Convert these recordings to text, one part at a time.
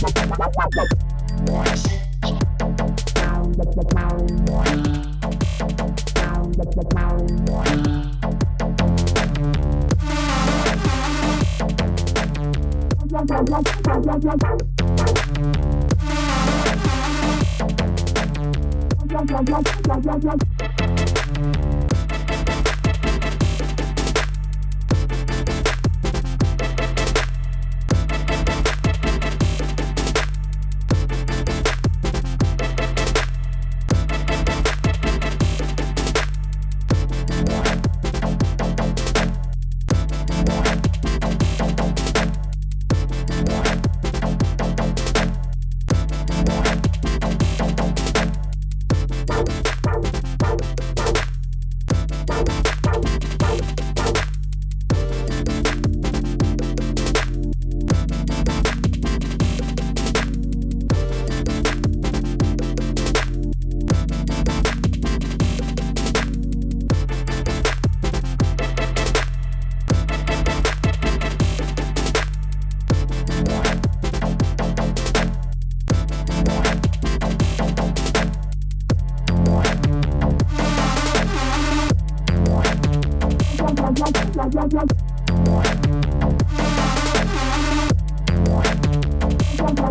Yeah, yeah, yeah.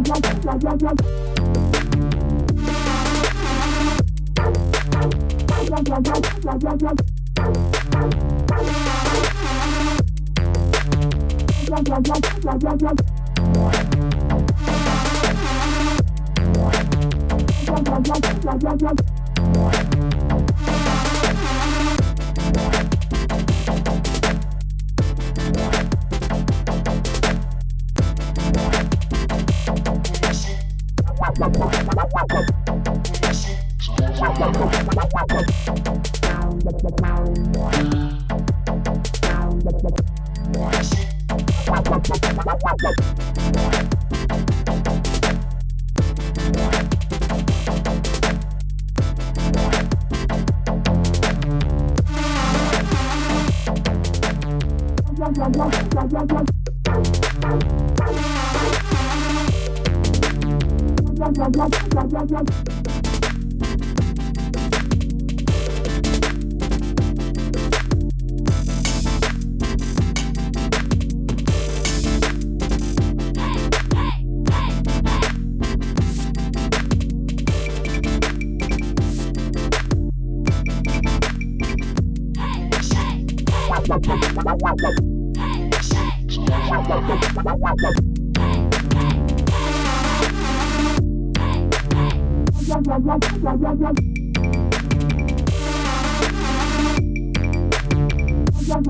What? Thank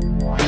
Bye.